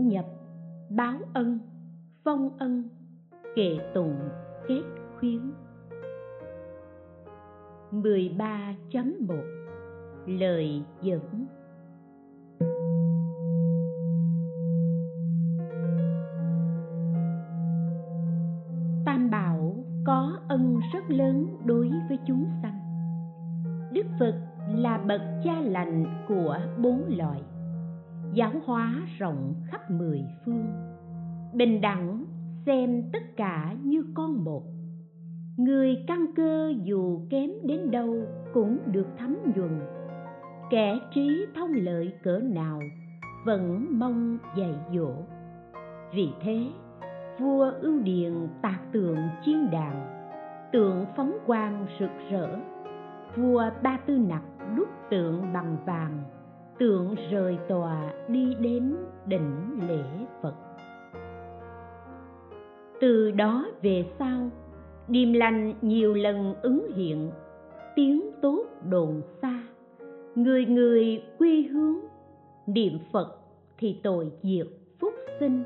dẫn nhập, báo ân, phong ân, kệ tụng, kết khuyến. 13.1 Lời dẫn. Tam Bảo có ân rất lớn đối với chúng sanh. Đức Phật là bậc cha lành của bốn loại Giáo hóa rộng khắp mười phương. Bình đẳng xem tất cả như con một. Người căn cơ dù kém đến đâu cũng được thấm nhuần. Kẻ trí thông lợi cỡ nào vẫn mong dạy dỗ. Vì thế, vua ưu điền tạc tượng chiên đàn, tượng phóng quang rực rỡ. Vua ba tư nặc đúc tượng bằng vàng tượng rời tòa đi đến đỉnh lễ phật. Từ đó về sau, điềm lành nhiều lần ứng hiện, tiếng tốt đồn xa, người người quy hướng niệm phật thì tội diệt phúc sinh,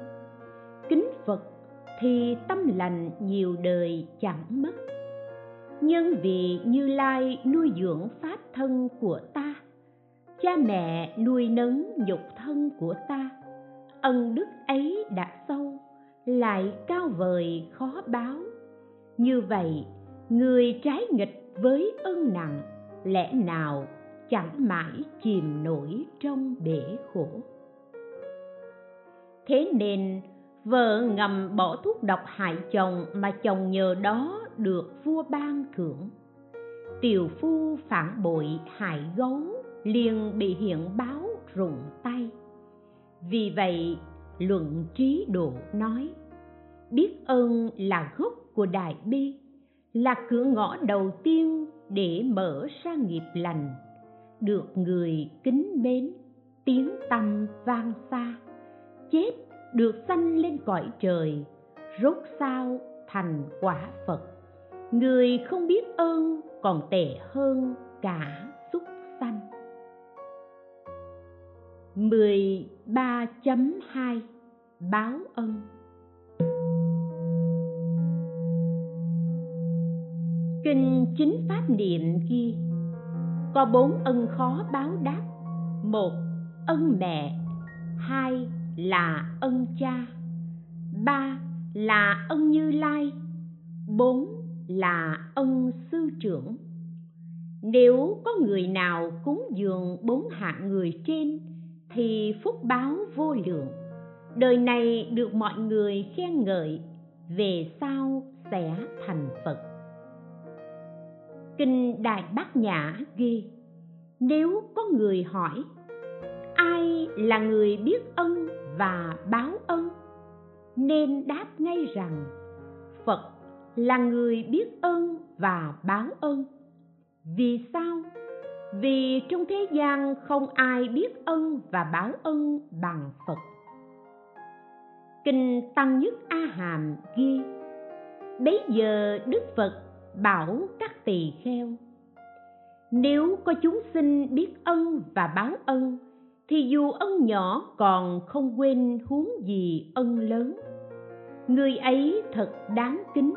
kính phật thì tâm lành nhiều đời chẳng mất. Nhân vì như lai nuôi dưỡng pháp thân của ta cha mẹ nuôi nấng nhục thân của ta, ân đức ấy đã sâu, lại cao vời khó báo. Như vậy, người trái nghịch với ân nặng, lẽ nào chẳng mãi chìm nổi trong bể khổ? Thế nên, vợ ngầm bỏ thuốc độc hại chồng mà chồng nhờ đó được vua ban thưởng. Tiều phu phản bội hại gấu liền bị hiện báo rụng tay. Vì vậy, luận trí độ nói, biết ơn là gốc của đại bi, là cửa ngõ đầu tiên để mở ra nghiệp lành, được người kính mến, tiếng tâm vang xa chết được sanh lên cõi trời, rốt sao thành quả phật. Người không biết ơn còn tệ hơn cả súc sanh. 13.2 Báo ân. Kinh chính pháp niệm ghi, Có bốn ân khó báo đáp. Một, Ân mẹ. Hai, Là ân cha. Ba, Là ân như lai. Bốn, Là ân sư trưởng. Nếu có người nào cúng dường bốn hạng người trên thì phúc báo vô lượng. Đời này được mọi người khen ngợi, Về sau sẽ thành Phật. Kinh đại bát nhã ghi, nếu có người hỏi, ai là người biết ân và báo ân? Nên đáp ngay rằng, phật là người biết ơn và báo ơn vì sao vì trong thế gian không ai biết ân và báo ân bằng phật. Kinh tăng nhất a hàm ghi, bấy giờ đức phật bảo các tỳ kheo, nếu có chúng sinh biết ân và báo ân, thì dù ân nhỏ còn không quên huống gì ân lớn. Người ấy thật đáng kính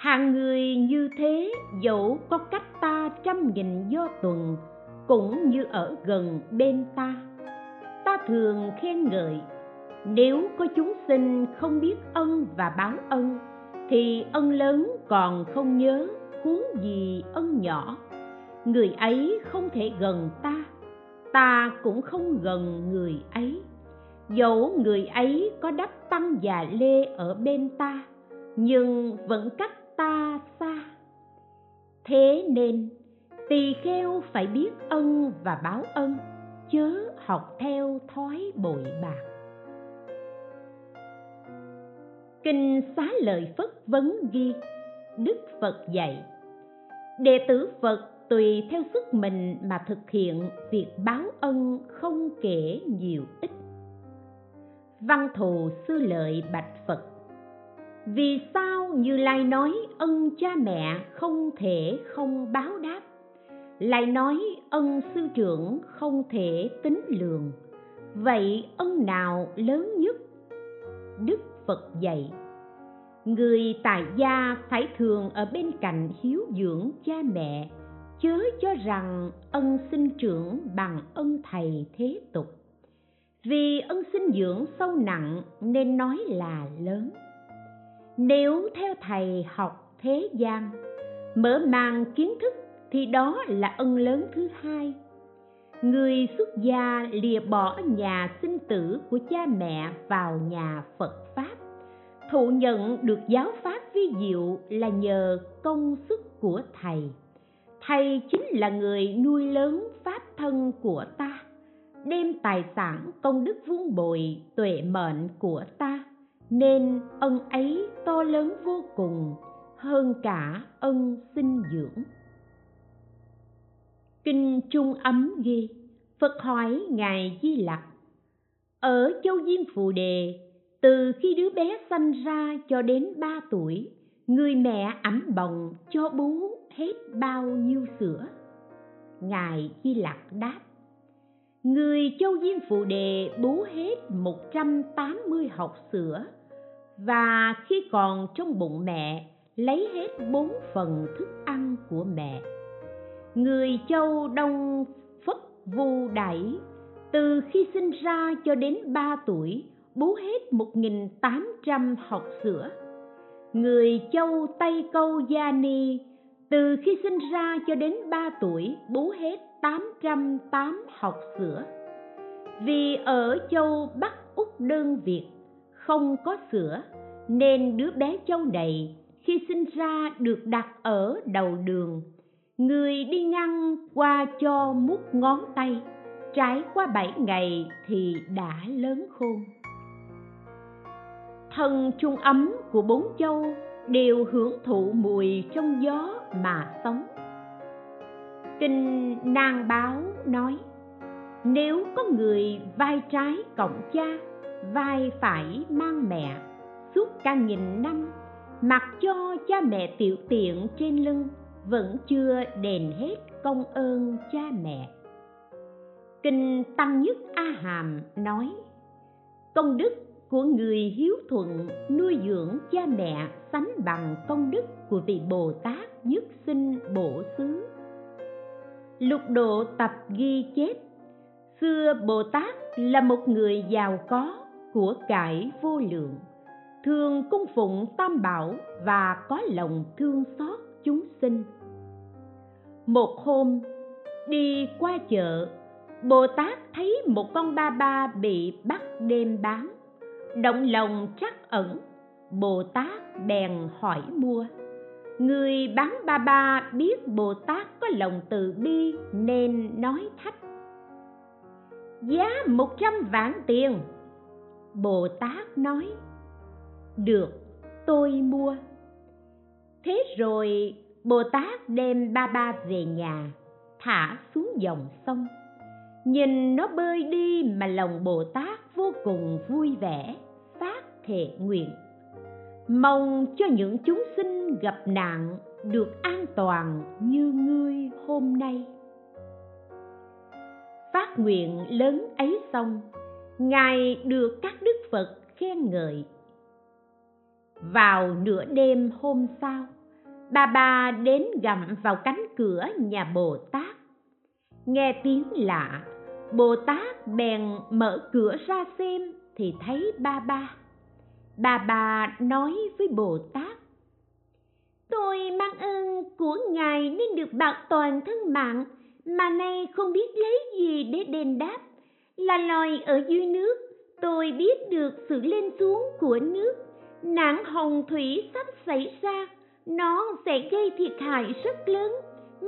hàng người như thế, dẫu có cách ta trăm nghìn do tuần, cũng như ở gần bên ta. Ta thường khen ngợi, nếu có chúng sinh không biết ân và báo ân, thì ân lớn còn không nhớ huống gì ân nhỏ. Người ấy không thể gần ta ta cũng không gần người ấy. Dẫu người ấy có đắp tăng già lê ở bên ta, nhưng vẫn cách ta xa. Thế nên, tỳ kheo phải biết ân và báo ân, chớ học theo thói bội bạc. Kinh xá lợi phất vấn ghi, đức phật dạy, đệ tử phật tùy theo sức mình mà thực hiện việc báo ân không kể nhiều ít. Văn thù sư lợi bạch phật vì sao như lai nói ân cha mẹ không thể không báo đáp? Lại nói ân sư trưởng không thể tính lường. Vậy ân nào lớn nhất? Đức phật dạy, người tại gia phải thường ở bên cạnh hiếu dưỡng cha mẹ, chớ cho rằng ân sinh trưởng bằng ân thầy thế tục. Vì ân sinh dưỡng sâu nặng nên nói là lớn nếu theo thầy học thế gian, mở mang kiến thức thì đó là ân lớn thứ hai. Người xuất gia lìa bỏ nhà sinh tử của cha mẹ vào nhà phật pháp, thụ nhận được giáo pháp vi diệu là nhờ công sức của thầy. Thầy chính là người nuôi lớn pháp thân của ta, đem tài sản công đức vun bồi tuệ mệnh của ta nên ân ấy to lớn vô cùng, hơn cả ân sinh dưỡng. Kinh trung ấm ghi, phật hỏi ngài di lặc, ở châu diêm phù đề, từ khi đứa bé sanh ra cho đến ba tuổi, người mẹ ẩm bồng cho bú hết bao nhiêu sữa? Ngài di lặc đáp, người châu diêm phù đề bú hết 180 hộp sữa và khi còn trong bụng mẹ, lấy hết bốn phần thức ăn của mẹ. Người châu đông phất vu đẩy, từ khi sinh ra cho đến ba tuổi, bú hết một nghìn tám trăm hộp sữa. Người châu tây câu gia ni, từ khi sinh ra cho đến ba tuổi, bú hết tám trăm tám hộp sữa. Vì ở châu bắc úc đơn việt không có sữa, nên đứa bé châu này khi sinh ra được đặt ở đầu đường, người đi ngang qua cho mút ngón tay, trải qua bảy ngày thì đã lớn khôn. Thân chung ấm của bốn châu đều hưởng thụ mùi trong gió mà sống. Kinh nang báo nói, nếu có người vai trái cộng cha vai phải mang mẹ, suốt cả nghìn năm, mặc cho cha mẹ tiểu tiện trên lưng, vẫn chưa đền hết công ơn cha mẹ. Kinh tăng nhất a hàm nói, công đức của người hiếu thuận nuôi dưỡng cha mẹ sánh bằng công đức của vị bồ tát nhất sinh bổ xứ. Lục độ tập ghi chép, xưa bồ tát là một người giàu có của cải vô lượng. Thường cung phụng tam bảo và có lòng thương xót chúng sinh. Một hôm, đi qua chợ, bồ tát thấy một con ba ba bị bắt đêm bán. Động lòng trắc ẩn, bồ tát bèn hỏi mua. Người bán ba ba biết bồ tát có lòng từ bi nên nói thách. Giá một trăm vạn tiền bồ tát nói, được, tôi mua. Thế rồi bồ tát đem ba ba về nhà, thả xuống dòng sông. Nhìn nó bơi đi mà lòng bồ tát vô cùng vui vẻ, phát thệ nguyện. Mong cho những chúng sinh gặp nạn được an toàn như ngươi hôm nay. Phát nguyện lớn ấy xong ngài được các đức phật khen ngợi. Vào nửa đêm hôm sau, bà bà đến gặm vào cánh cửa nhà bồ tát. Nghe tiếng lạ, bồ tát bèn mở cửa ra xem thì thấy ba ba. Bà bà nói với bồ tát, tôi mang ơn của ngài nên được bảo toàn thân mạng, mà nay không biết lấy gì để đền đáp là loài ở dưới nước. Tôi biết được sự lên xuống của nước. Nạn hồng thủy sắp xảy ra. Nó sẽ gây thiệt hại rất lớn.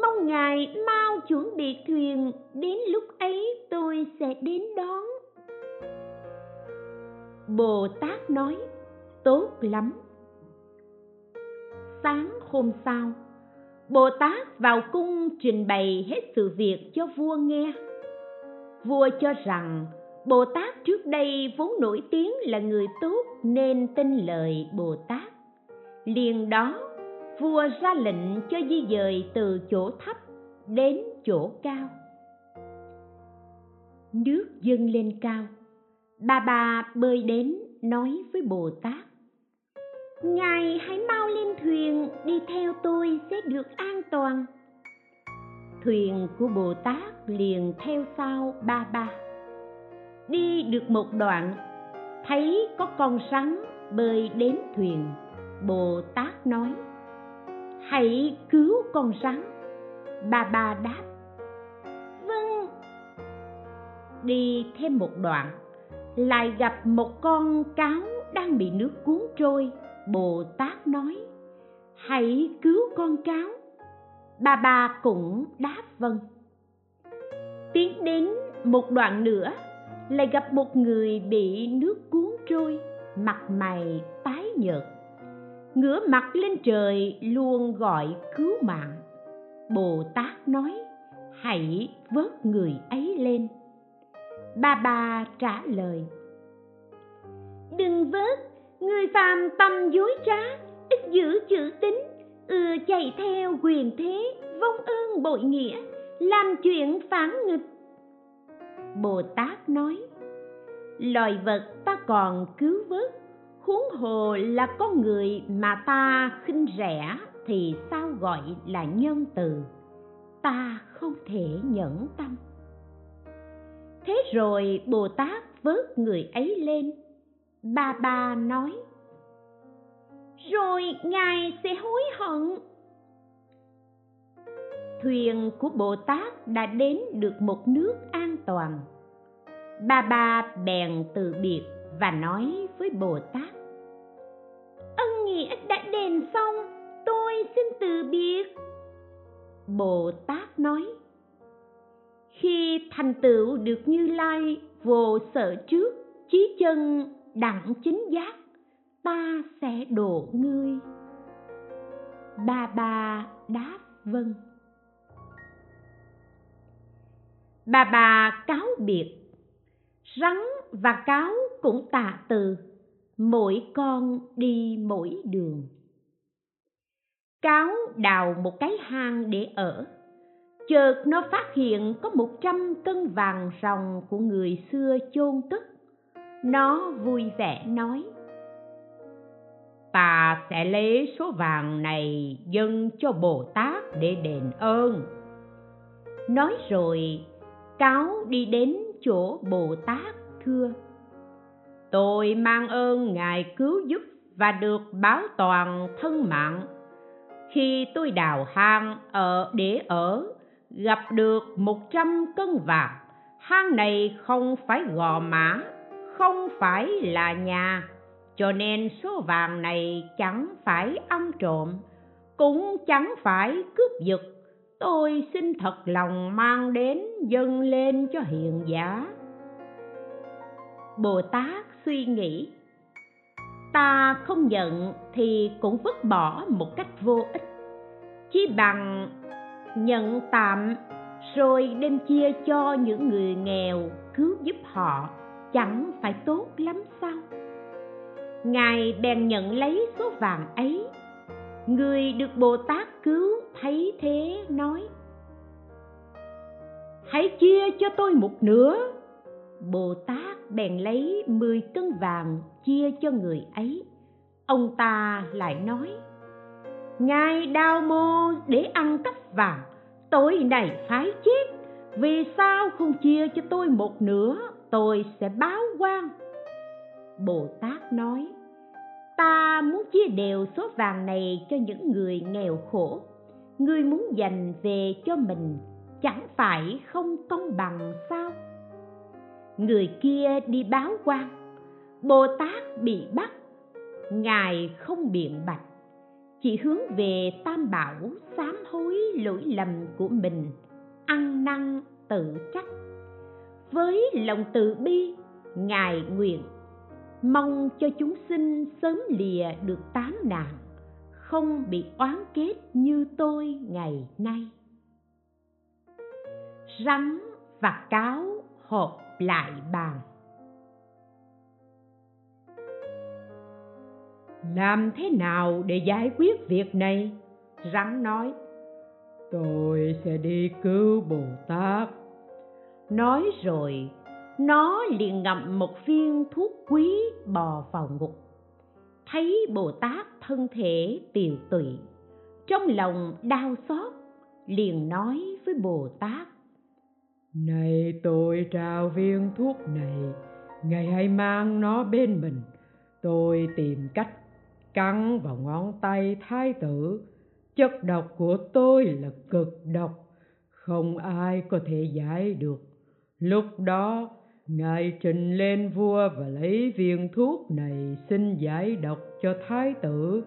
Mong ngài mau chuẩn bị thuyền. Đến lúc ấy, tôi sẽ đến đón. Bồ tát nói, tốt lắm. Sáng hôm sau, bồ tát vào cung trình bày hết sự việc cho vua nghe vua cho rằng bồ tát trước đây vốn nổi tiếng là người tốt nên tin lời bồ tát. Liền đó, vua ra lệnh cho di dời từ chỗ thấp đến chỗ cao. Nước dâng lên cao, bà bà bơi đến nói với bồ tát, ngài hãy mau lên thuyền, đi theo tôi sẽ được an toàn thuyền của bồ tát liền theo sau ba ba. Đi được một đoạn, thấy có con rắn bơi đến thuyền. Bồ tát nói, hãy cứu con rắn. Ba ba đáp vâng. Đi thêm một đoạn, lại gặp một con cáo đang bị nước cuốn trôi. Bồ tát nói, hãy cứu con cáo bà bà cũng đáp vâng. Tiến đến một đoạn nữa, lại gặp một người bị nước cuốn trôi, mặt mày tái nhợt. Ngửa mặt lên trời luôn gọi cứu mạng. Bồ tát nói, hãy vớt người ấy lên. Bà bà trả lời, đừng vớt, người phàm tâm dối trá, ít giữ chữ tín ưa chạy theo quyền thế, vong ơn bội nghĩa, làm chuyện phản nghịch. Bồ tát nói, loài vật ta còn cứu vớt, huống hồ là con người mà ta khinh rẻ thì sao gọi là nhân từ? Ta không thể nhẫn tâm. Thế rồi bồ tát vớt người ấy lên. Ba ba nói rồi ngài sẽ hối hận. Thuyền của bồ tát đã đến được một nước an toàn. Ba ba bèn từ biệt và nói với bồ tát, ân nghĩa đã đền xong, tôi xin từ biệt. Bồ tát nói, khi thành tựu được như lai vô sợ trước, chí chân đặng chính giác ta sẽ độ ngươi. Bà bà đáp vâng. Bà bà cáo biệt. Rắn và cáo cũng tạ từ. Mỗi con đi mỗi đường. Cáo đào một cái hang để ở. Chợt nó phát hiện có một trăm cân vàng ròng của người xưa chôn cất. Nó vui vẻ nói ta sẽ lấy số vàng này dâng cho bồ tát để đền ơn. Nói rồi, cáo đi đến chỗ bồ tát thưa, tôi mang ơn ngài cứu giúp và được báo toàn thân mạng. Khi tôi đào hang ở để ở, gặp được một trăm cân vàng, hang này không phải gò mã không phải là nhà cho nên số vàng này chẳng phải ăn trộm, cũng chẳng phải cướp giật. Tôi xin thật lòng mang đến dâng lên cho hiền giả. Bồ tát suy nghĩ, ta không nhận thì cũng vứt bỏ một cách vô ích. Chỉ bằng nhận tạm, rồi đem chia cho những người nghèo cứu giúp họ, chẳng phải tốt lắm sao? Ngài bèn nhận lấy số vàng ấy. Người được bồ tát cứu thấy thế nói, hãy chia cho tôi một nửa. Bồ tát bèn lấy mười cân vàng chia cho người ấy. Ông ta lại nói, ngài đào mô để ăn cắp vàng tôi này phái chết. Vì sao không chia cho tôi một nửa, tôi sẽ báo quan bồ tát nói, ta muốn chia đều số vàng này cho những người nghèo khổ. Ngươi muốn dành về cho mình, chẳng phải không công bằng sao? Người kia đi báo quan, bồ tát bị bắt, ngài không biện bạch. Chỉ hướng về tam bảo sám hối lỗi lầm của mình, ăn năn tự trách. Với lòng từ bi, ngài nguyện mong cho chúng sinh sớm lìa được tám nạn, không bị oán kết như tôi ngày nay. Rắn và cáo họp lại bàn. Làm thế nào để giải quyết việc này? Rắn nói, tôi sẽ đi cứu bồ tát. Nói rồi nó liền ngậm một viên thuốc quý bò vào ngục. Thấy bồ tát thân thể tiều tụy, trong lòng đau xót, liền nói với bồ tát, này tôi trao viên thuốc này ngài hãy mang nó bên mình. Tôi tìm cách cắn vào ngón tay thái tử. Chất độc của tôi là cực độc, không ai có thể giải được. Lúc đó ngài trình lên vua và lấy viên thuốc này xin giải độc cho thái tử,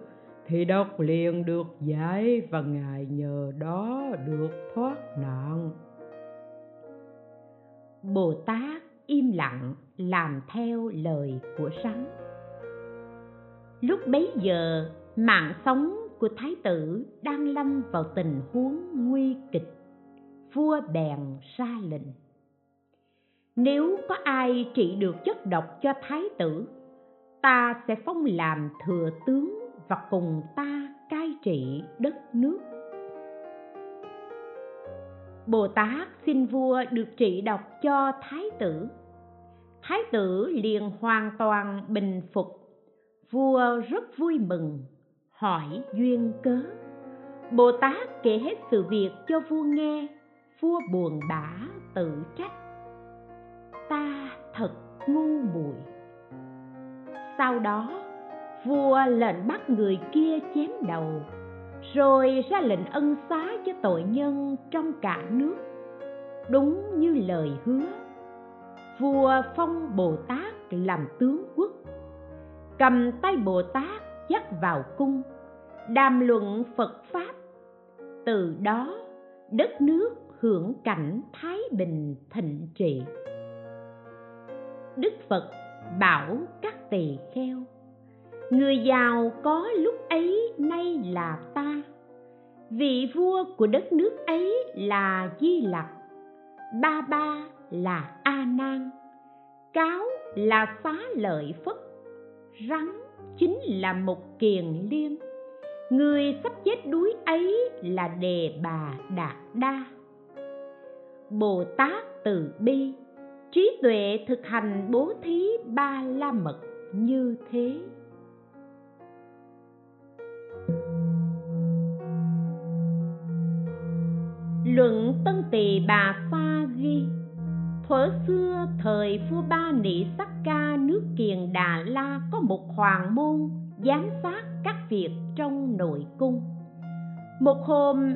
thì độc liền được giải và ngài nhờ đó được thoát nạn. Bồ tát im lặng làm theo lời của rắn lúc bấy giờ, mạng sống của thái tử đang lâm vào tình huống nguy kịch. Vua bèn ra lệnh nếu có ai trị được chất độc cho thái tử, ta sẽ phong làm thừa tướng và cùng ta cai trị đất nước. Bồ tát xin vua được trị độc cho thái tử. Thái tử liền hoàn toàn bình phục. Vua rất vui mừng, hỏi duyên cớ. Bồ tát kể hết sự việc cho vua nghe. Vua buồn bã, tự trách ta thật ngu muội. Sau đó, vua lệnh bắt người kia chém đầu, rồi ra lệnh ân xá cho tội nhân trong cả nước. Đúng như lời hứa, vua phong bồ tát làm tướng quốc, cầm tay bồ tát dắt vào cung, đàm luận phật pháp. Từ đó, đất nước hưởng cảnh thái bình thịnh trị đức phật bảo các tỳ kheo, người giàu có lúc ấy nay là ta, vị vua của đất nước ấy là di lặc, ba ba là a nan, cáo là xá lợi phất, rắn chính là một kiền liên, người sắp chết đuối ấy là đề bà đạt đa. Bồ tát từ bi trí tuệ thực hành bố thí ba la mật như thế. Luận tân tỳ bà pha ghi, thuở xưa thời vua ba nị sắc ca nước kiền đà la có một hoàng môn giám sát các việc trong nội cung. Một hôm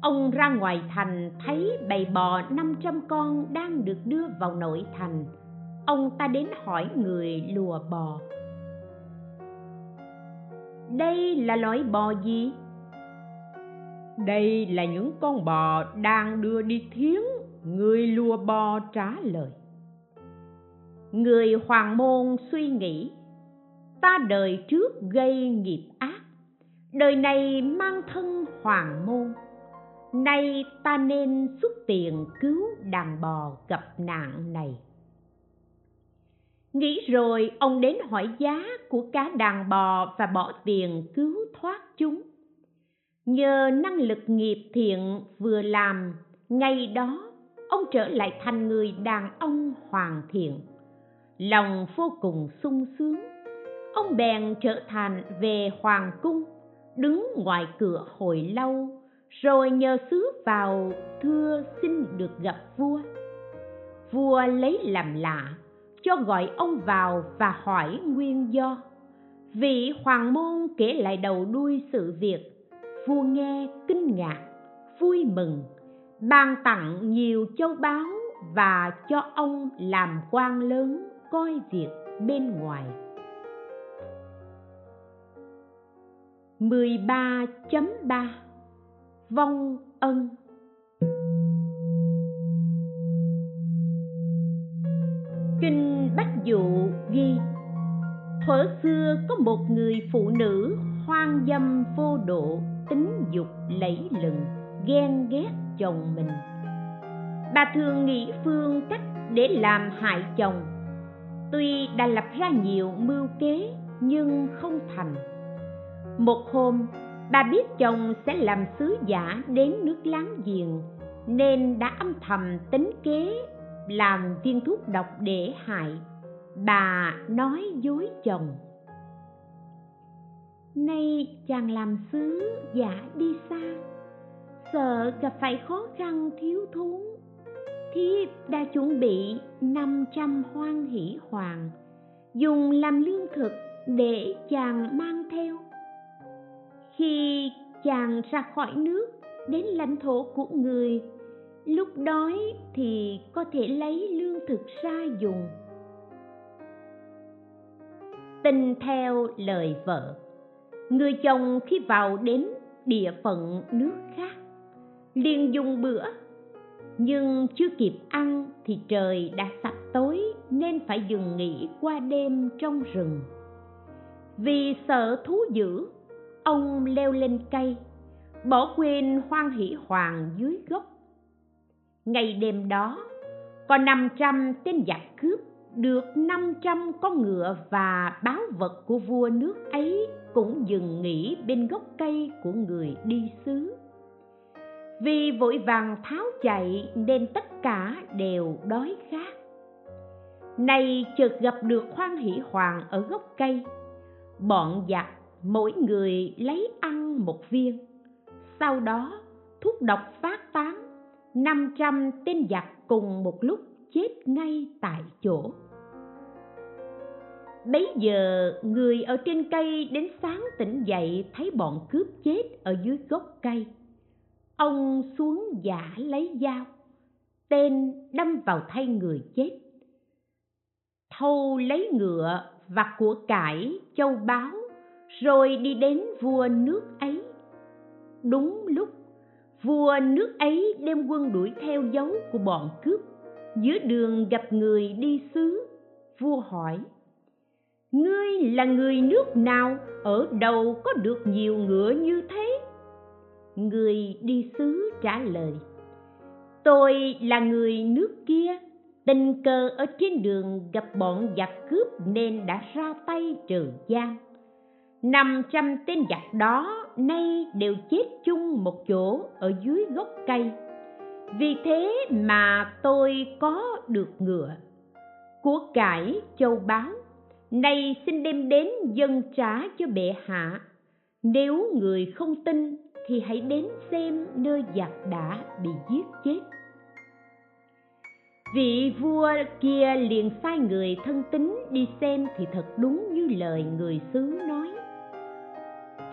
ông ra ngoài thành thấy bầy bò 500 con đang được đưa vào nội thành. Ông ta đến hỏi người lùa bò. Đây là loại bò gì? Đây là những con bò đang đưa đi thiến người lùa bò trả lời. Người hoàng môn suy nghĩ ta đời trước gây nghiệp ác đời này mang thân hoàng môn nay ta nên xuất tiền cứu đàn bò gặp nạn này. Nghĩ rồi, ông đến hỏi giá của cá đàn bò và bỏ tiền cứu thoát chúng. Nhờ năng lực nghiệp thiện vừa làm ngày đó ông trở lại thành người đàn ông hoàn thiện. Lòng vô cùng sung sướng, ông bèn trở thành về hoàng cung, đứng ngoài cửa hồi lâu rồi nhờ sứ vào thưa xin được gặp vua. Vua lấy làm lạ, cho gọi ông vào và hỏi nguyên do. Vị hoàng môn kể lại đầu đuôi sự việc. Vua nghe kinh ngạc, vui mừng, ban tặng nhiều châu báu và cho ông làm quan lớn coi việc bên ngoài. 13.3 Vong ân. Kinh Bách Dụ ghi, Thuở xưa có một người phụ nữ hoang dâm vô độ, tính dục lẫy lừng, ghen ghét chồng mình. Bà thường nghĩ phương cách để làm hại chồng. Tuy đã lập ra nhiều mưu kế, nhưng không thành. Một hôm bà biết chồng sẽ làm sứ giả đến nước láng giềng, nên đã âm thầm tính kế làm viên thuốc độc để hại. Bà nói dối chồng. Nay chàng làm sứ giả đi xa, sợ gặp phải khó khăn thiếu thốn. Thiếp đã chuẩn bị năm trăm hoan hỷ hoàng, dùng làm lương thực để chàng mang theo khi chàng ra khỏi nước đến lãnh thổ của người, lúc đói thì có thể lấy lương thực ra dùng. Tin theo lời vợ, người chồng khi vào đến địa phận nước khác, liền dùng bữa. Nhưng chưa kịp ăn thì trời đã sắp tối nên phải dừng nghỉ qua đêm trong rừng. Vì sợ thú dữ ông leo lên cây, bỏ quên hoan hỷ hoàng dưới gốc. Ngày đêm đó, có năm trăm tên giặc cướp được năm trăm con ngựa và báo vật của vua nước ấy cũng dừng nghỉ bên gốc cây của người đi xứ. Vì vội vàng tháo chạy nên tất cả đều đói khát. Nay chợt gặp được khoan hỷ hoàng ở gốc cây, bọn giặc mỗi người lấy ăn một viên. Sau đó, thuốc độc phát tán, năm trăm tên giặc cùng một lúc chết ngay tại chỗ. Bấy giờ, người ở trên cây đến sáng tỉnh dậy thấy bọn cướp chết ở dưới gốc cây. Ông xuống giả lấy dao, tên đâm vào thay người chết. Thâu lấy ngựa và của cải, châu báu rồi đi đến vua nước ấy. Đúng lúc, vua nước ấy đem quân đuổi theo dấu của bọn cướp. Giữa đường gặp người đi xứ, vua hỏi, ngươi là người nước nào? Ở đâu có được nhiều ngựa như thế? Người đi xứ trả lời, tôi là người nước kia. Tình cờ ở trên đường gặp bọn giặc cướp nên đã ra tay trừ gian năm trăm tên giặc đó nay đều chết chung một chỗ ở dưới gốc cây. Vì thế mà tôi có được ngựa. Của cải châu báu, nay xin đem đến dân trả cho bệ hạ. Nếu người không tin thì hãy đến xem nơi giặc đã bị giết chết. Vị vua kia liền sai người thân tín đi xem thì thật đúng như lời người xứ nói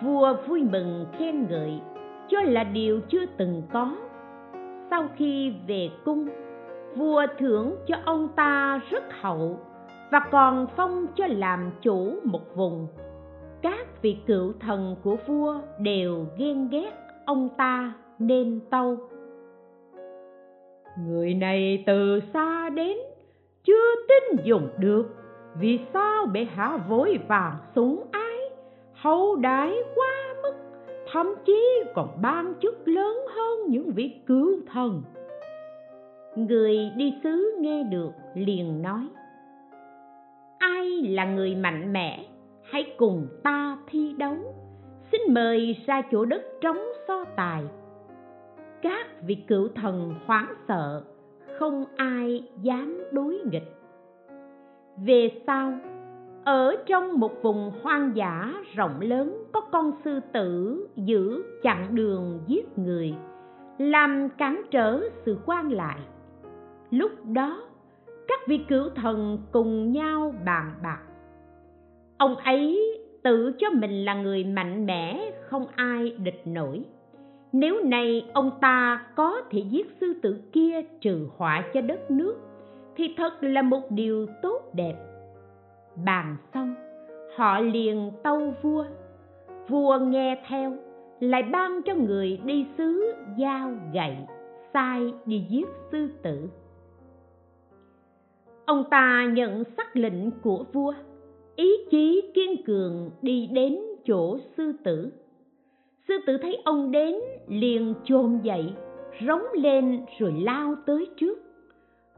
vua vui mừng khen ngợi, cho là điều chưa từng có. Sau khi về cung, vua thưởng cho ông ta rất hậu và còn phong cho làm chủ một vùng. Các vị cựu thần của vua đều ghen ghét ông ta nên tâu. Người này từ xa đến, chưa tin dùng được, vì sao bệ hạ vội vàng súng ác? Hậu đãi quá mức, thậm chí còn ban chức lớn hơn những vị cựu thần. Người đi xứ nghe được liền nói, ai là người mạnh mẽ, hãy cùng ta thi đấu. Xin mời ra chỗ đất trống so tài. Các vị cựu thần hoảng sợ, không ai dám đối nghịch. Về sau ở trong một vùng hoang dã rộng lớn, có con sư tử giữ chặn đường giết người, làm cản trở sự quan lại. Lúc đó, các vị cửu thần cùng nhau bàn bạc. Ông ấy tự cho mình là người mạnh mẽ, không ai địch nổi. Nếu này ông ta có thể giết sư tử kia trừ họa cho đất nước, thì thật là một điều tốt đẹp bàn xong, họ liền tâu vua. Vua nghe theo, lại ban cho người đi xứ dao gậy, sai đi giết sư tử. Ông ta nhận sắc lệnh của vua, ý chí kiên cường đi đến chỗ sư tử. Sư tử thấy ông đến, liền chồm dậy, rống lên rồi lao tới trước.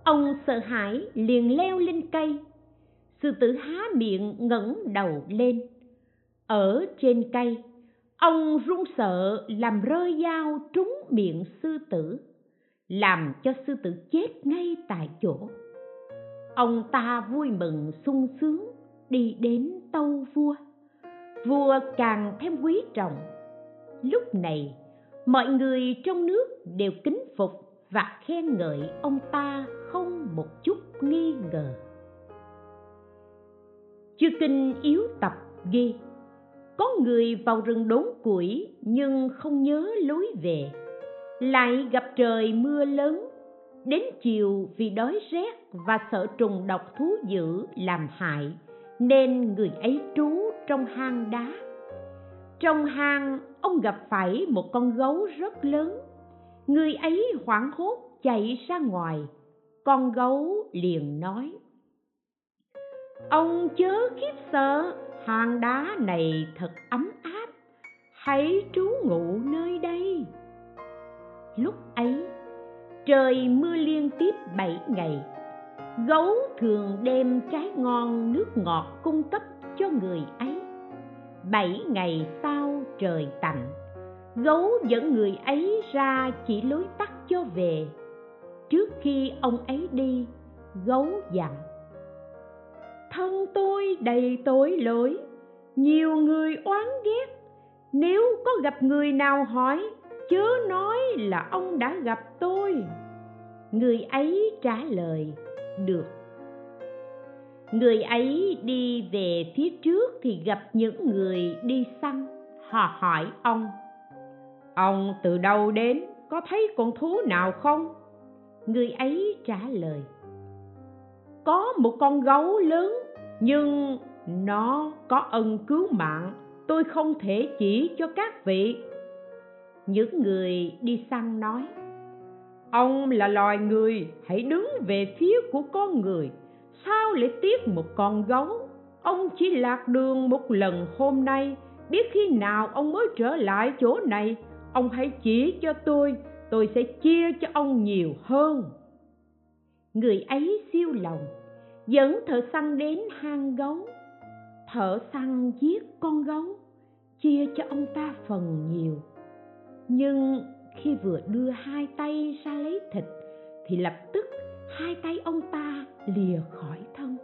Ông sợ hãi liền leo lên cây sư tử há miệng ngẩng đầu lên. Ở trên cây, ông run sợ làm rơi dao trúng miệng sư tử, làm cho sư tử chết ngay tại chỗ. Ông ta vui mừng sung sướng đi đến tâu vua. Vua càng thêm quý trọng. Lúc này, mọi người trong nước đều kính phục và khen ngợi ông ta không một chút nghi ngờ chư kinh yếu tập ghi. Có người vào rừng đốn củi, nhưng không nhớ lối về. Lại gặp trời mưa lớn, đến chiều vì đói rét và sợ trùng độc thú dữ làm hại, nên người ấy trú trong hang đá. Trong hang, ông gặp phải một con gấu rất lớn. Người ấy hoảng hốt chạy ra ngoài. Con gấu liền nói ông chớ khiếp sợ, hang đá này thật ấm áp. Hãy trú ngụ nơi đây. Lúc ấy, trời mưa liên tiếp bảy ngày. Gấu thường đem trái ngon nước ngọt cung cấp cho người ấy. Bảy ngày sau trời tạnh, gấu dẫn người ấy ra chỉ lối tắt cho về. Trước khi ông ấy đi, gấu dặn thân tôi đầy tội lỗi. Nhiều người oán ghét. Nếu có gặp người nào hỏi, chớ nói là ông đã gặp tôi. Người ấy trả lời, được. Người ấy đi về phía trước thì gặp những người đi săn. Họ hỏi ông ông từ đâu đến? Có thấy con thú nào không? Người ấy trả lời, có một con gấu lớn nhưng nó có ân cứu mạng, tôi không thể chỉ cho các vị. Những người đi săn nói, ông là loài người, hãy đứng về phía của con người. Sao lại tiếc một con gấu? Ông chỉ lạc đường một lần hôm nay, biết khi nào ông mới trở lại chỗ này. Ông hãy chỉ cho tôi tôi sẽ chia cho ông nhiều hơn. Người ấy siêu lòng dẫn thợ săn đến hang gấu. Thợ săn giết con gấu, chia cho ông ta phần nhiều. Nhưng khi vừa đưa hai tay ra lấy thịt, thì lập tức hai tay ông ta lìa khỏi thân.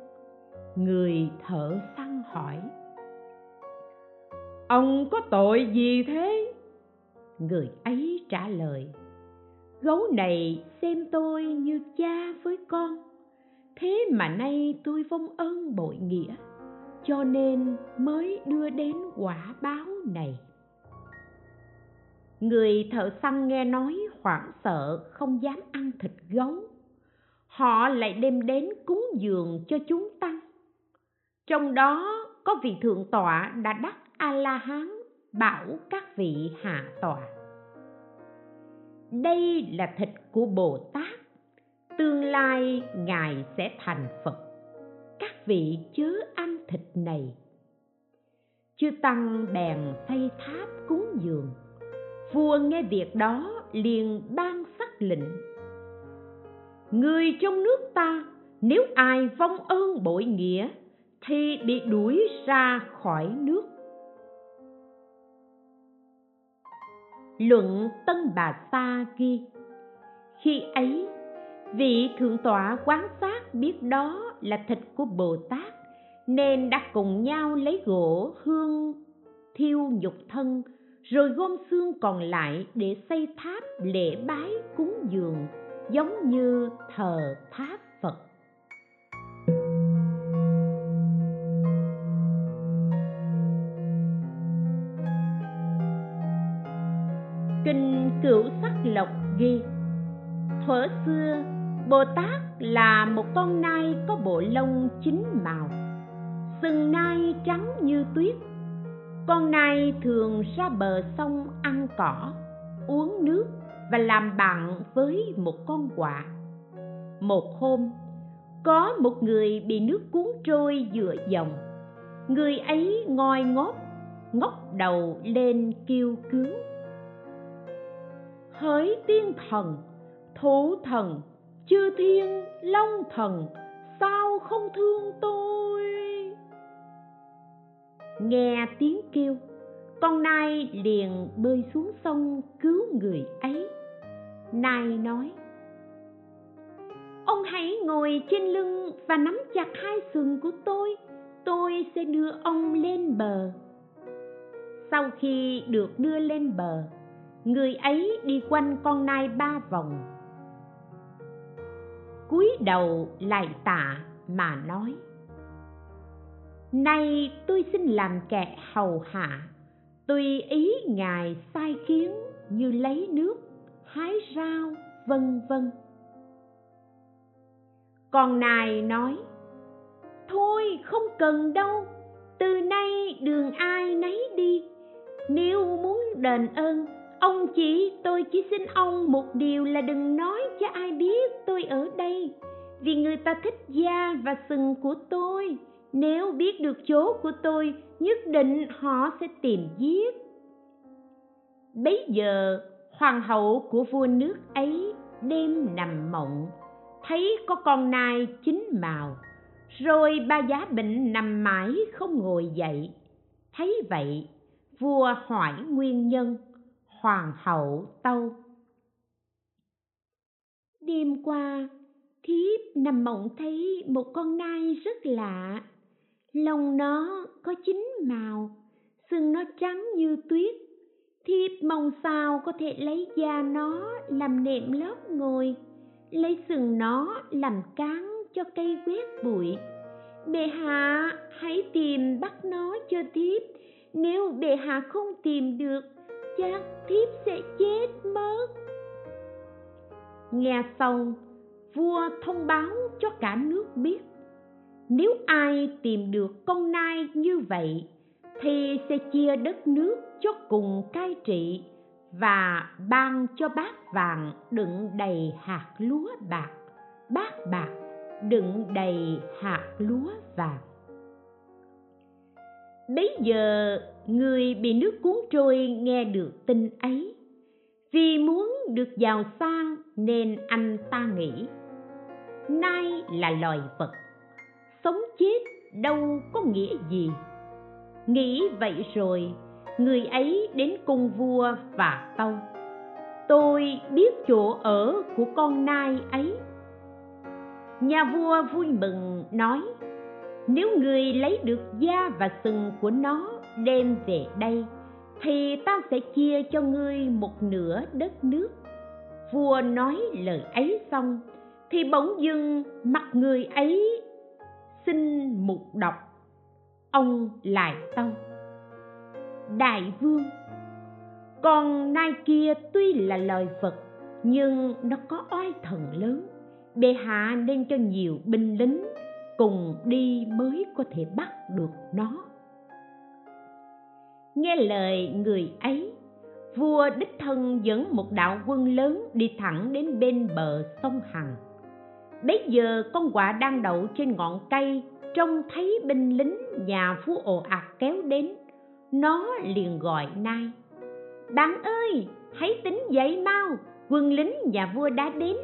Người thợ săn hỏi, ông có tội gì thế? Người ấy trả lời, gấu này xem tôi như cha với con thế mà nay tôi vong ơn bội nghĩa, cho nên mới đưa đến quả báo này. Người thợ săn nghe nói hoảng sợ, không dám ăn thịt gấu. Họ lại đem đến cúng dường cho chúng tăng. Trong đó có vị thượng tọa đã đắc a la hán bảo các vị hạ tọa. Đây là thịt của bồ tát tương lai ngài sẽ thành phật. Các vị chớ ăn thịt này. Chư tăng bèn xây tháp cúng dường. Vua nghe việc đó liền ban sắc lệnh. Người trong nước ta, nếu ai vong ơn bội nghĩa, thì bị đuổi ra khỏi nước. Luận tân bà sa ghi, khi ấy vị thượng tọa quán sát biết đó là thịt của bồ tát, nên đã cùng nhau lấy gỗ, hương, thiêu nhục thân, rồi gom xương còn lại để xây tháp lễ bái cúng dường, giống như thờ tháp phật. Kinh cửu sắc lộc ghi, thuở xưa bồ tát là một con nai có bộ lông chín màu, sừng nai trắng như tuyết. Con nai thường ra bờ sông ăn cỏ, uống nước và làm bạn với một con quạ. Một hôm, có một người bị nước cuốn trôi dựa dòng. Người ấy ngoi ngót ngóc đầu lên kêu cứu. Hỡi tiên thần thủ thần chư thiên, long thần, sao không thương tôi? Nghe tiếng kêu, con nai liền bơi xuống sông cứu người ấy. Nai nói, ông hãy ngồi trên lưng và nắm chặt hai sừng của tôi tôi sẽ đưa ông lên bờ. Sau khi được đưa lên bờ, người ấy đi quanh con nai ba vòng cúi đầu lại tạ mà nói, nay tôi xin làm kẻ hầu hạ, tùy ý ngài sai khiến như lấy nước, hái rau, vân vân. Còn nài nói, thôi không cần đâu, từ nay đường ai nấy đi, nếu muốn đền ơn ông chỉ tôi chỉ xin ông một điều là đừng nói cho ai biết tôi ở đây. Vì người ta thích da và sừng của tôi. Nếu biết được chỗ của tôi, nhất định họ sẽ tìm giết. Bấy giờ, hoàng hậu của vua nước ấy đêm nằm mộng, thấy có con nai chín màu. Rồi ba giá bệnh nằm mãi không ngồi dậy. Thấy vậy, vua hỏi nguyên nhân hoàng hậu tâu. Đêm qua thiếp nằm mộng thấy một con nai rất lạ. Lông nó có chín màu sừng nó trắng như tuyết. Thiếp mong sao có thể lấy da nó làm nệm lót ngồi, lấy sừng nó làm cán cho cây quét bụi. Bệ hạ, hãy tìm bắt nó cho thiếp. Nếu bệ hạ không tìm được chắc thiếp sẽ chết mất. Nghe xong, vua thông báo cho cả nước biết, nếu ai tìm được con nai như vậy, thì sẽ chia đất nước cho cùng cai trị và ban cho bát vàng đựng đầy hạt lúa bạc. Bát bạc đựng đầy hạt lúa vàng. Bấy giờ người bị nước cuốn trôi nghe được tin ấy. Vì muốn được giàu sang nên anh ta nghĩ, nay là loài vật. Sống chết đâu có nghĩa gì. Nghĩ vậy rồi, người ấy đến cung vua và tâu, tôi biết chỗ ở của con nai ấy. Nhà vua vui mừng, nói, nếu người lấy được da và sừng của nó đem về đây, thì ta sẽ chia cho ngươi một nửa đất nước. Vua nói lời ấy xong, thì bỗng dưng mặt người ấy xin mục độc. Ông lại tâu đại vương, còn nai kia tuy là loài vật, nhưng nó có oai thần lớn, bệ hạ nên cho nhiều binh lính cùng đi mới có thể bắt được nó nghe lời người ấy, vua đích thân dẫn một đạo quân lớn đi thẳng đến bên bờ sông hằng. Bấy giờ con quạ đang đậu trên ngọn cây, trông thấy binh lính nhà phú ồ ạt kéo đến. Nó liền gọi nai, bạn ơi, hãy tính dậy mau, quân lính nhà vua đã đến.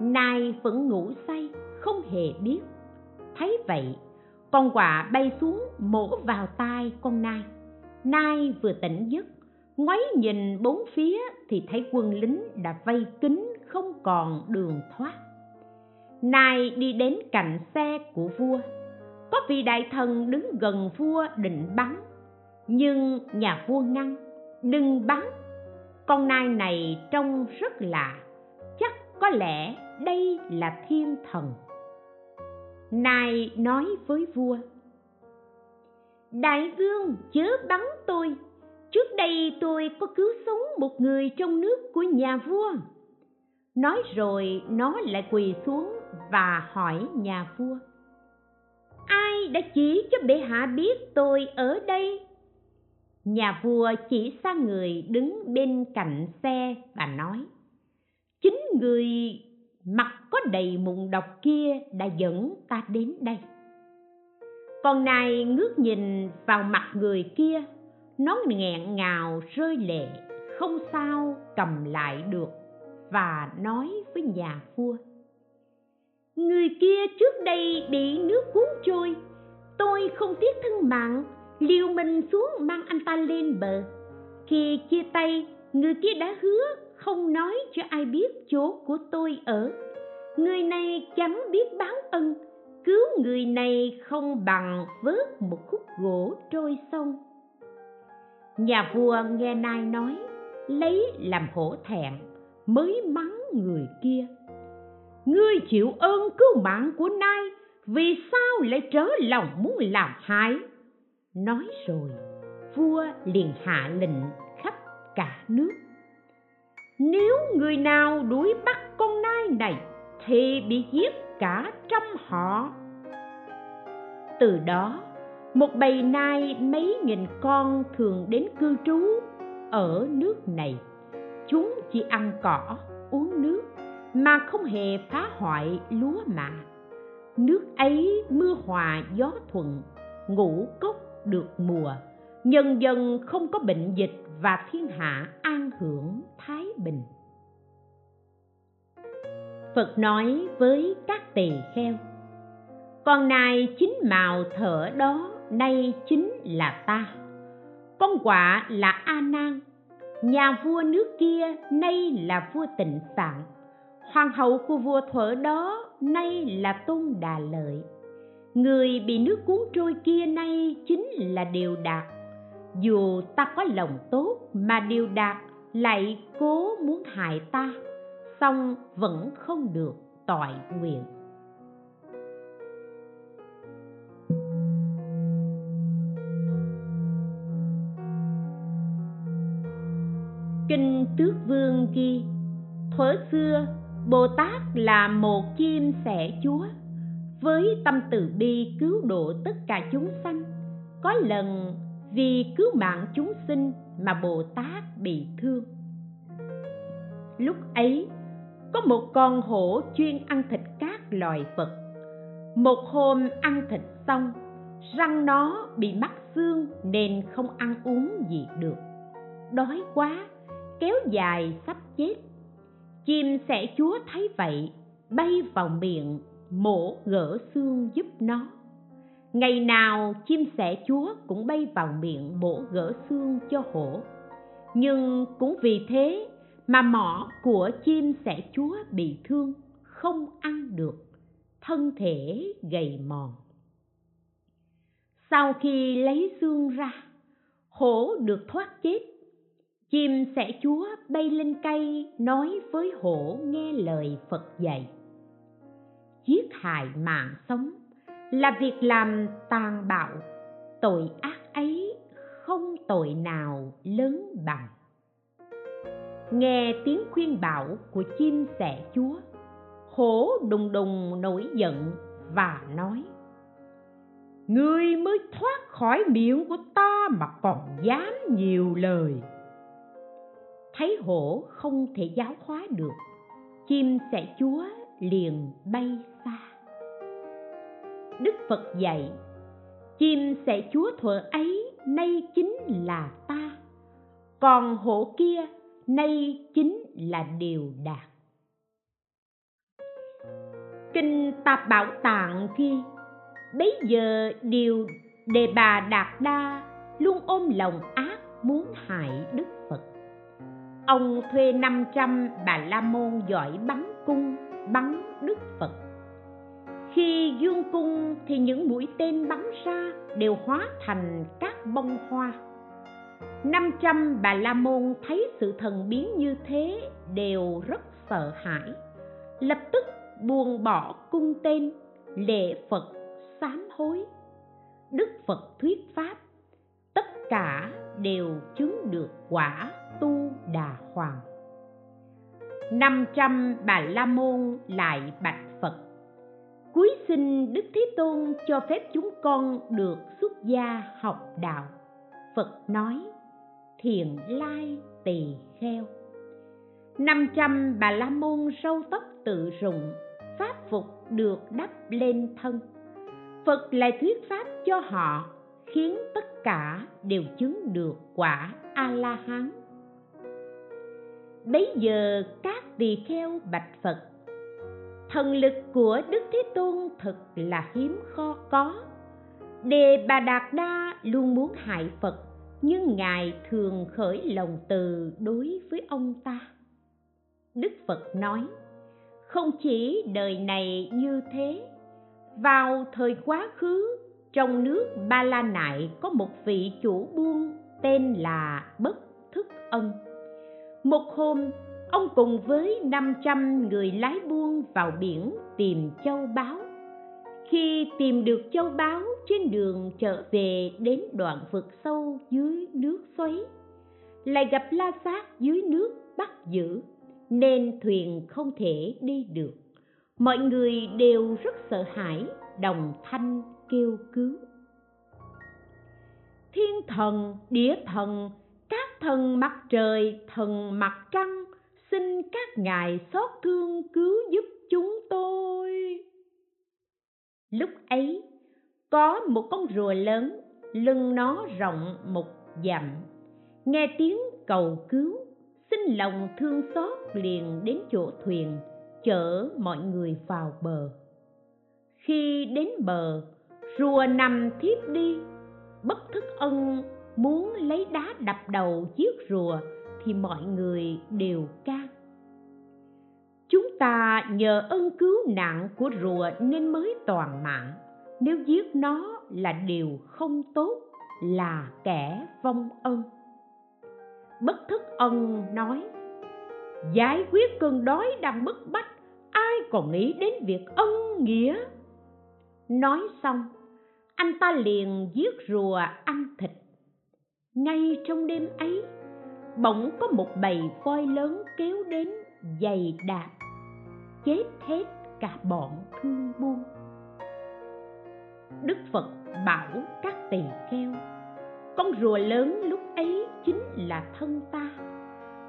Nai vẫn ngủ say, không hề biết. Thấy vậy con quạ bay xuống mổ vào tai con nai. Nai vừa tỉnh giấc, ngoáy nhìn bốn phía thì thấy quân lính đã vây kín không còn đường thoát. Nai đi đến cạnh xe của vua. Có vị đại thần đứng gần vua định bắn, nhưng nhà vua ngăn, đừng bắn! Con nai này trông rất lạ. Chắc có lẽ đây là thiên thần này nói với vua, đại vương chớ bắn tôi. Trước đây tôi có cứu sống một người trong nước của nhà vua. Nói rồi nó lại quỳ xuống và hỏi nhà vua, ai đã chỉ cho bệ hạ biết tôi ở đây? Nhà vua chỉ sang người đứng bên cạnh xe và nói, chính người mặt có đầy mụn độc kia đã dẫn ta đến đây. Con nay ngước nhìn vào mặt người kia, nó nghẹn ngào rơi lệ, không sao cầm lại được và nói với nhà vua. Người kia trước đây bị nước cuốn trôi, tôi không tiếc thân mạng, liều mình xuống mang anh ta lên bờ. Khi chia tay, người kia đã hứa không nói cho ai biết chỗ của tôi ở. Người này chẳng biết báo ân, cứu người này không bằng vớt một khúc gỗ trôi sông. Nhà vua nghe nai nói, lấy làm hổ thẹn, mới mắng người kia. Ngươi chịu ơn cứu mạng của nai, vì sao lại trở lòng muốn làm hại? Nói rồi, vua liền hạ lệnh khắp cả nước nếu người nào đuổi bắt con nai này, thì bị giết cả trăm họ. Từ đó, một bầy nai mấy nghìn con thường đến cư trú ở nước này. Chúng chỉ ăn cỏ, uống nước, mà không hề phá hoại lúa mạ. Nước ấy mưa hòa gió thuận, ngũ cốc được mùa nhân dân không có bệnh dịch và thiên hạ an hưởng, thái bình. Phật nói với các tỳ kheo, con nai chính màu thở đó, nay chính là ta. Con quả là a nan, nhà vua nước kia nay là vua tịnh sạn hoàng hậu của vua thuở đó nay là tôn đà lợi. Người bị nước cuốn trôi kia nay chính là điều đạt dù ta có lòng tốt mà điều đạt lại cố muốn hại ta, song vẫn không được tội nguyện. Kinh tước vương ghi, thuở xưa bồ tát là một chim sẻ chúa. Với tâm từ bi cứu độ tất cả chúng sanh, có lần vì cứu mạng chúng sinh mà bồ tát bị thương. Lúc ấy, có một con hổ chuyên ăn thịt các loài vật. Một hôm ăn thịt xong, răng nó bị mắc xương nên không ăn uống gì được. Đói quá, kéo dài sắp chết. Chim sẻ chúa thấy vậy, bay vào miệng, mổ gỡ xương giúp nó ngày nào chim sẻ chúa cũng bay vào miệng mổ gỡ xương cho hổ. Nhưng cũng vì thế mà mỏ của chim sẻ chúa bị thương, không ăn được, thân thể gầy mòn. Sau khi lấy xương ra, hổ được thoát chết. Chim sẻ chúa bay lên cây nói với hổ nghe lời phật dạy, giết hại mạng sống là việc làm tàn bạo. Tội ác ấy không tội nào lớn bằng. Nghe tiếng khuyên bảo của chim sẻ chúa, hổ đùng đùng nổi giận và nói ngươi mới thoát khỏi miệng của ta mà còn dám nhiều lời. Thấy hổ không thể giáo hóa được, chim sẻ chúa liền bay xa đức phật dạy, chim sẽ chúa thuở ấy, nay chính là ta. Còn hổ kia, nay chính là điều đạt kinh tạp bảo tạng ghi, bấy giờ điều đề bà đạt đa luôn ôm lòng ác muốn hại đức phật. Ông thuê 500 bà la môn giỏi bắn cung, bắn đức phật khi dương cung thì những mũi tên bắn ra đều hóa thành các bông hoa. 500 bà la môn thấy sự thần biến như thế đều rất sợ hãi. Lập tức buông bỏ cung tên, lệ phật sám hối. Đức phật thuyết pháp, tất cả đều chứng được quả tu đà hoàng. 500 bà la môn lại bạch cuối xin đức thế tôn cho phép chúng con được xuất gia học đạo. Phật nói, thiền lai tỳ kheo. 500 bà la môn râu tóc tự rụng, pháp phục được đắp lên thân. Phật lại thuyết pháp cho họ, khiến tất cả đều chứng được quả a la hán bấy giờ các tỳ kheo bạch phật thần lực của đức thế tôn thật là hiếm kho có. Đề bà đạt đa luôn muốn hại phật, nhưng ngài thường khởi lòng từ đối với ông ta. Đức phật nói, không chỉ đời này như thế, vào thời quá khứ, trong nước ba la nại có một vị chủ buôn tên là bất thức ân một hôm ông cùng với 500 người lái buôn vào biển tìm châu báu. Khi tìm được châu báu, trên đường trở về đến đoạn vực sâu dưới nước xoáy, lại gặp la sát dưới nước bắt giữ, nên thuyền không thể đi được. Mọi người đều rất sợ hãi, đồng thanh kêu cứu. Thiên thần, địa thần, các thần mặt trời, thần mặt trăng xin các ngài xót thương cứu giúp chúng tôi. Lúc ấy, có một con rùa lớn, lưng nó rộng một dặm. Nghe tiếng cầu cứu, xin lòng thương xót liền đến chỗ thuyền, chở mọi người vào bờ. Khi đến bờ, rùa nằm thiếp đi. Bất thức ân muốn lấy đá đập đầu chiếc rùa thì mọi người đều ca. chúng ta nhờ ân cứu nạn của rùa nên mới toàn mạng. Nếu giết nó là điều không tốt, là kẻ vong ân. Bất thức ân nói, giải quyết cơn đói đang bức bách, ai còn nghĩ đến việc ân nghĩa? Nói xong, anh ta liền giết rùa ăn thịt. Ngay trong đêm ấy bỗng có một bầy voi lớn kéo đến dày đạp, chết hết cả bọn thương buôn. Đức phật bảo các tỳ kheo, con rùa lớn lúc ấy chính là thân ta,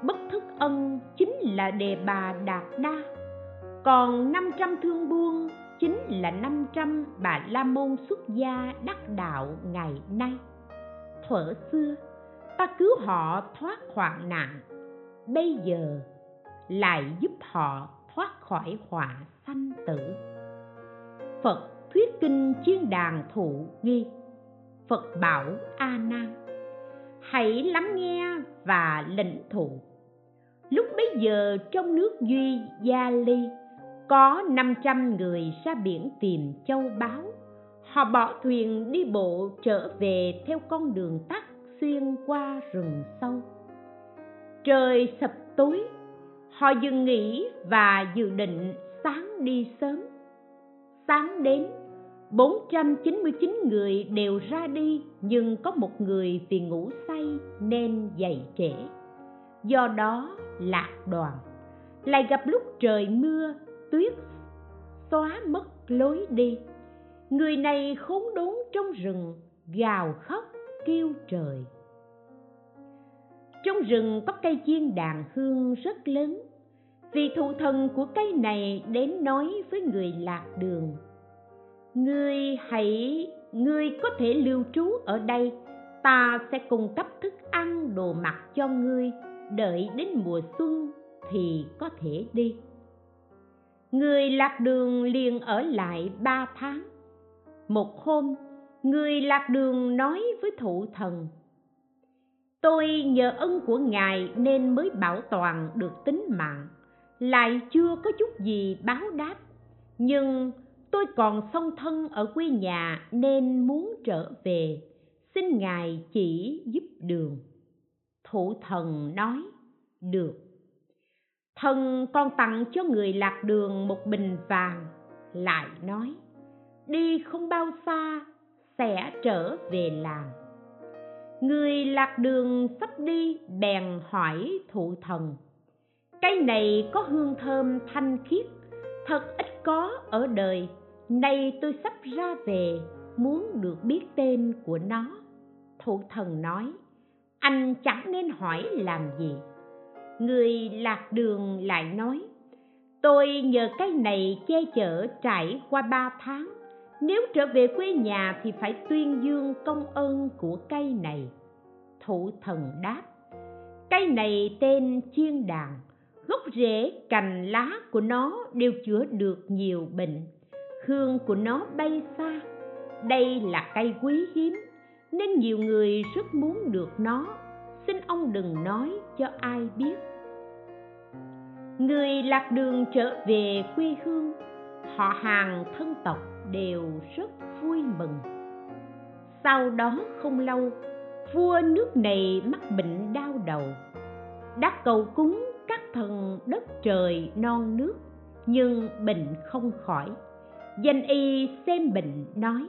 bất thức ân chính là đề bà đạt đa, còn 500 thương buôn chính là 500 bà la môn xuất gia đắc đạo ngày nay. Thuở xưa ta cứu họ thoát hoạn nạn. Bây giờ lại giúp họ thoát khỏi họa sanh tử. Phật thuyết kinh chiên đàn thụ ghi, phật bảo a nan hãy lắng nghe và lĩnh thụ. Lúc bấy giờ trong nước duy gia ly có 500 người ra biển tìm châu báu. Họ bỏ thuyền đi bộ trở về theo con đường tắt xuyên qua rừng sâu. Trời sập tối họ dừng nghỉ và dự định sáng đi sớm. Sáng đến 499 người đều ra đi, nhưng có một người vì ngủ say nên dậy trễ. Do đó lạc đoàn, lại gặp lúc trời mưa, tuyết xóa mất lối đi. Người này khốn đốn trong rừng, gào khóc kêu trời. Trong rừng có cây chiên đàn hương rất lớn, vì thụ thần của cây này đến nói với người lạc đường ngươi hãy ngươi có thể lưu trú ở đây, ta sẽ cung cấp thức ăn đồ mặc cho ngươi, đợi đến mùa xuân thì có thể đi. Người lạc đường liền ở lại ba tháng. Một hôm người lạc đường nói với thụ thần, tôi nhờ ân của ngài nên mới bảo toàn được tính mạng. Lại chưa có chút gì báo đáp. Nhưng tôi còn song thân ở quê nhà nên muốn trở về. Xin ngài chỉ giúp đường. Thụ thần nói, được. Thần còn tặng cho người lạc đường một bình vàng, lại nói, đi không bao xa sẽ trở về làng. Người lạc đường sắp đi, bèn hỏi thụ thần cây này có hương thơm thanh khiết, thật ít có ở đời. Nay tôi sắp ra về, muốn được biết tên của nó. Thụ thần nói, anh chẳng nên hỏi làm gì. Người lạc đường lại nói, tôi nhờ cái này che chở trải qua ba tháng nếu trở về quê nhà thì phải tuyên dương công ơn của cây này. Thụ thần đáp, cây này tên chiên đàn, gốc rễ, cành lá của nó đều chữa được nhiều bệnh. Hương của nó bay xa, đây là cây quý hiếm, nên nhiều người rất muốn được nó. Xin ông đừng nói cho ai biết. Người lạc đường trở về quê hương, họ hàng thân tộc đều rất vui mừng. Sau đó không lâu, vua nước này mắc bệnh đau đầu. Đã cầu cúng các thần đất trời non nước, nhưng bệnh không khỏi. Danh y xem bệnh nói,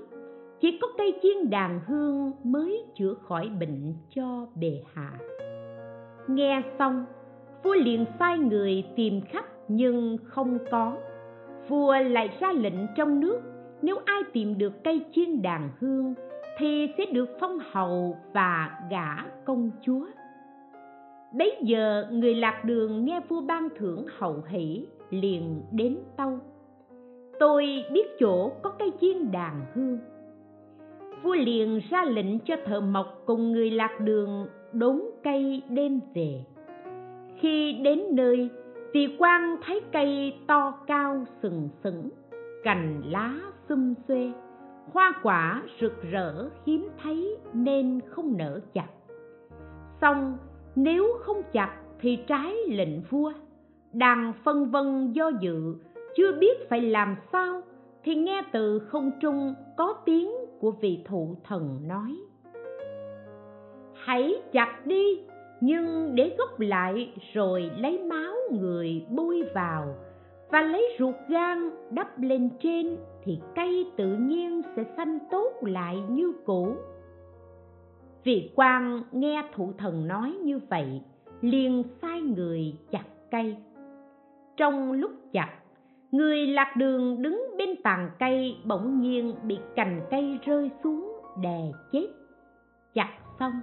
chỉ có cây chiên đàn hương mới chữa khỏi bệnh cho bề hạ. Nghe xong, vua liền sai người tìm khắp nhưng không có. Vua lại ra lệnh trong nước nếu ai tìm được cây chiên đàn hương, thì sẽ được phong hầu và gả công chúa. Bấy giờ, người lạc đường nghe vua ban thưởng hậu hỷ, liền đến tâu. Tôi biết chỗ có cây chiên đàn hương. Vua liền ra lệnh cho thợ mộc cùng người lạc đường đốn cây đem về. Khi đến nơi, vị quan thấy cây to cao sừng sững, cành lá xum xuê. Hoa quả rực rỡ hiếm thấy nên không nở chặt. Xong, nếu không chặt thì trái lệnh vua. Đang phân vân do dự, chưa biết phải làm sao thì nghe từ không trung có tiếng của vị thụ thần nói. Hãy chặt đi, nhưng để gốc lại rồi lấy máu người bôi vào và lấy ruột gan đắp lên trên thì cây tự nhiên sẽ xanh tốt lại như cũ. Vị quan nghe thụ thần nói như vậy, liền sai người chặt cây. Trong lúc chặt, người lạc đường đứng bên tàn cây bỗng nhiên bị cành cây rơi xuống đè chết. Chặt xong,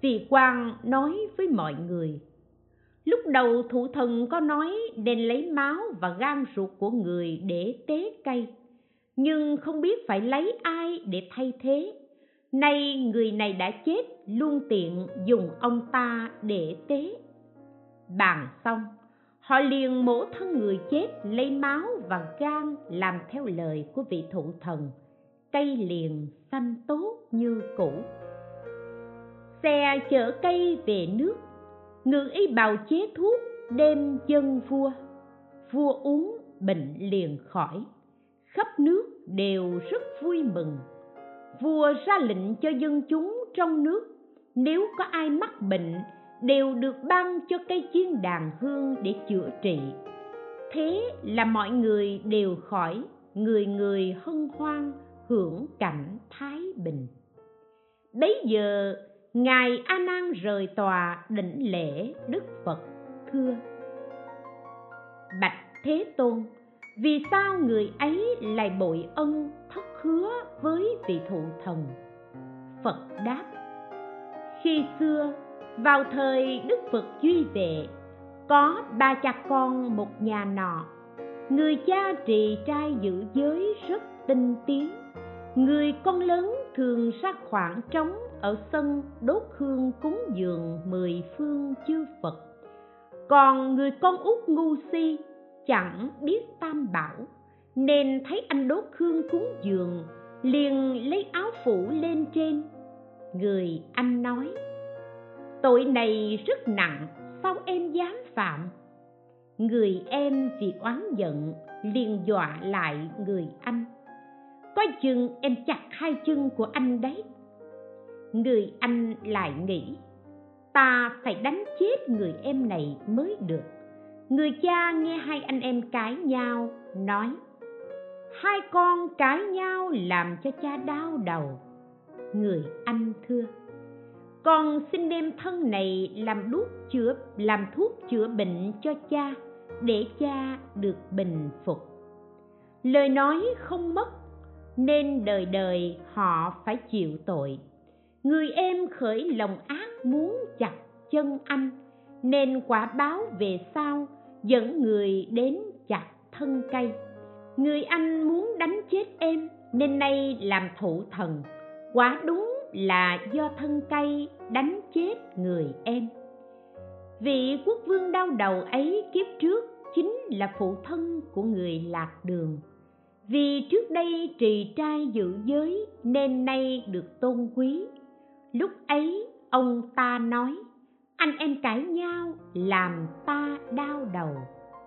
vị quan nói với mọi người lúc đầu thủ thần có nói nên lấy máu và gan ruột của người để tế cây. Nhưng không biết phải lấy ai để thay thế. Nay người này đã chết, luôn tiện dùng ông ta để tế. Bàn xong, họ liền mổ thân người chết, lấy máu và gan làm theo lời của vị thụ thần. Cây liền xanh tốt như cũ. Xe chở cây về nước ngự y bào chế thuốc, đem dân vua. Vua uống, bệnh liền khỏi. Khắp nước đều rất vui mừng. Vua ra lệnh cho dân chúng trong nước, nếu có ai mắc bệnh, đều được ban cho cây chiên đàn hương để chữa trị. Thế là mọi người đều khỏi, người người hân hoan hưởng cảnh thái bình. Bấy giờ ngài a nan rời tòa đỉnh lễ đức phật, thưa. Bạch thế tôn, vì sao người ấy lại bội ân thất hứa với vị thụ thần? Phật đáp, khi xưa, vào thời đức phật duy vệ, có ba cha con một nhà nọ. Người cha trì trai giữ giới rất tinh tiến. Người con lớn thường ra khoảng trống ở sân đốt hương cúng dường mười phương chư phật. Còn người con út ngu si chẳng biết tam bảo, nên thấy anh đốt hương cúng dường, liền lấy áo phủ lên trên. Người anh nói, tội này rất nặng, sao em dám phạm? Người em vì oán giận, liền dọa lại người anh. Coi chừng em chặt hai chân của anh đấy người anh lại nghĩ, ta phải đánh chết người em này mới được. Người cha nghe hai anh em cãi nhau, nói, hai con cãi nhau làm cho cha đau đầu. Người anh thưa, con xin đem thân này làm đuốc chữa, làm thuốc chữa bệnh cho cha, để cha được bình phục. Lời nói không mất, nên đời đời họ phải chịu tội người em khởi lòng ác muốn chặt chân anh, nên quả báo về sau dẫn người đến chặt thân cây. Người anh muốn đánh chết em, nên nay làm thụ thần. Quả đúng là do thân cây đánh chết người em. Vị quốc vương đau đầu ấy kiếp trước chính là phụ thân của người lạc đường. Vì trước đây trì trai giữ giới, nên nay được tôn quý lúc ấy, ông ta nói, anh em cãi nhau làm ta đau đầu.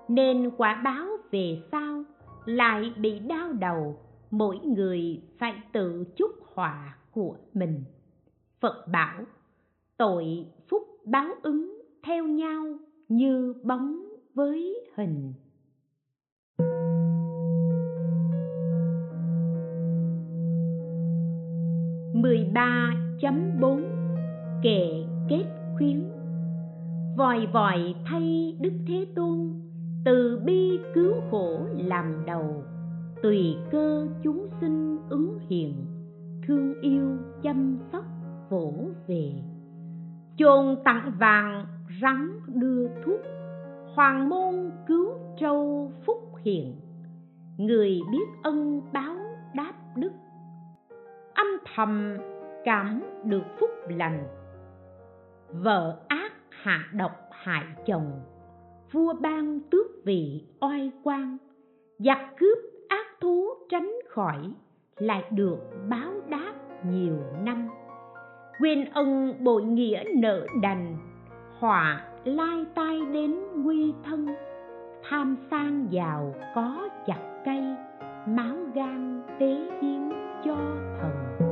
Nên quả báo về sau lại bị đau đầu. Mỗi người phải tự chúc họa của mình. Phật bảo, tội phúc báo ứng theo nhau như bóng với hình. Mười ba chấm bốn. Kệ kết khuyến. Vòi vòi thay đức thế tôn, từ bi cứu khổ làm đầu. Tùy cơ chúng sinh ứng hiện, thương yêu chăm sóc vỗ về. Chồn tặng vàng rắn đưa thuốc, hoàng môn cứu trâu phúc hiện. Người biết ân báo đáp đức. Âm thầm cảm được phúc lành. Vợ ác hạ độc hại chồng, vua ban tước vị oai quan, giặc cướp ác thú tránh khỏi lại được báo đáp nhiều năm. Quên ân bội nghĩa nợ đành, họa lai tai đến nguy thân. Tham sang giàu có chặt cây, máu gan tế hiến cho thần.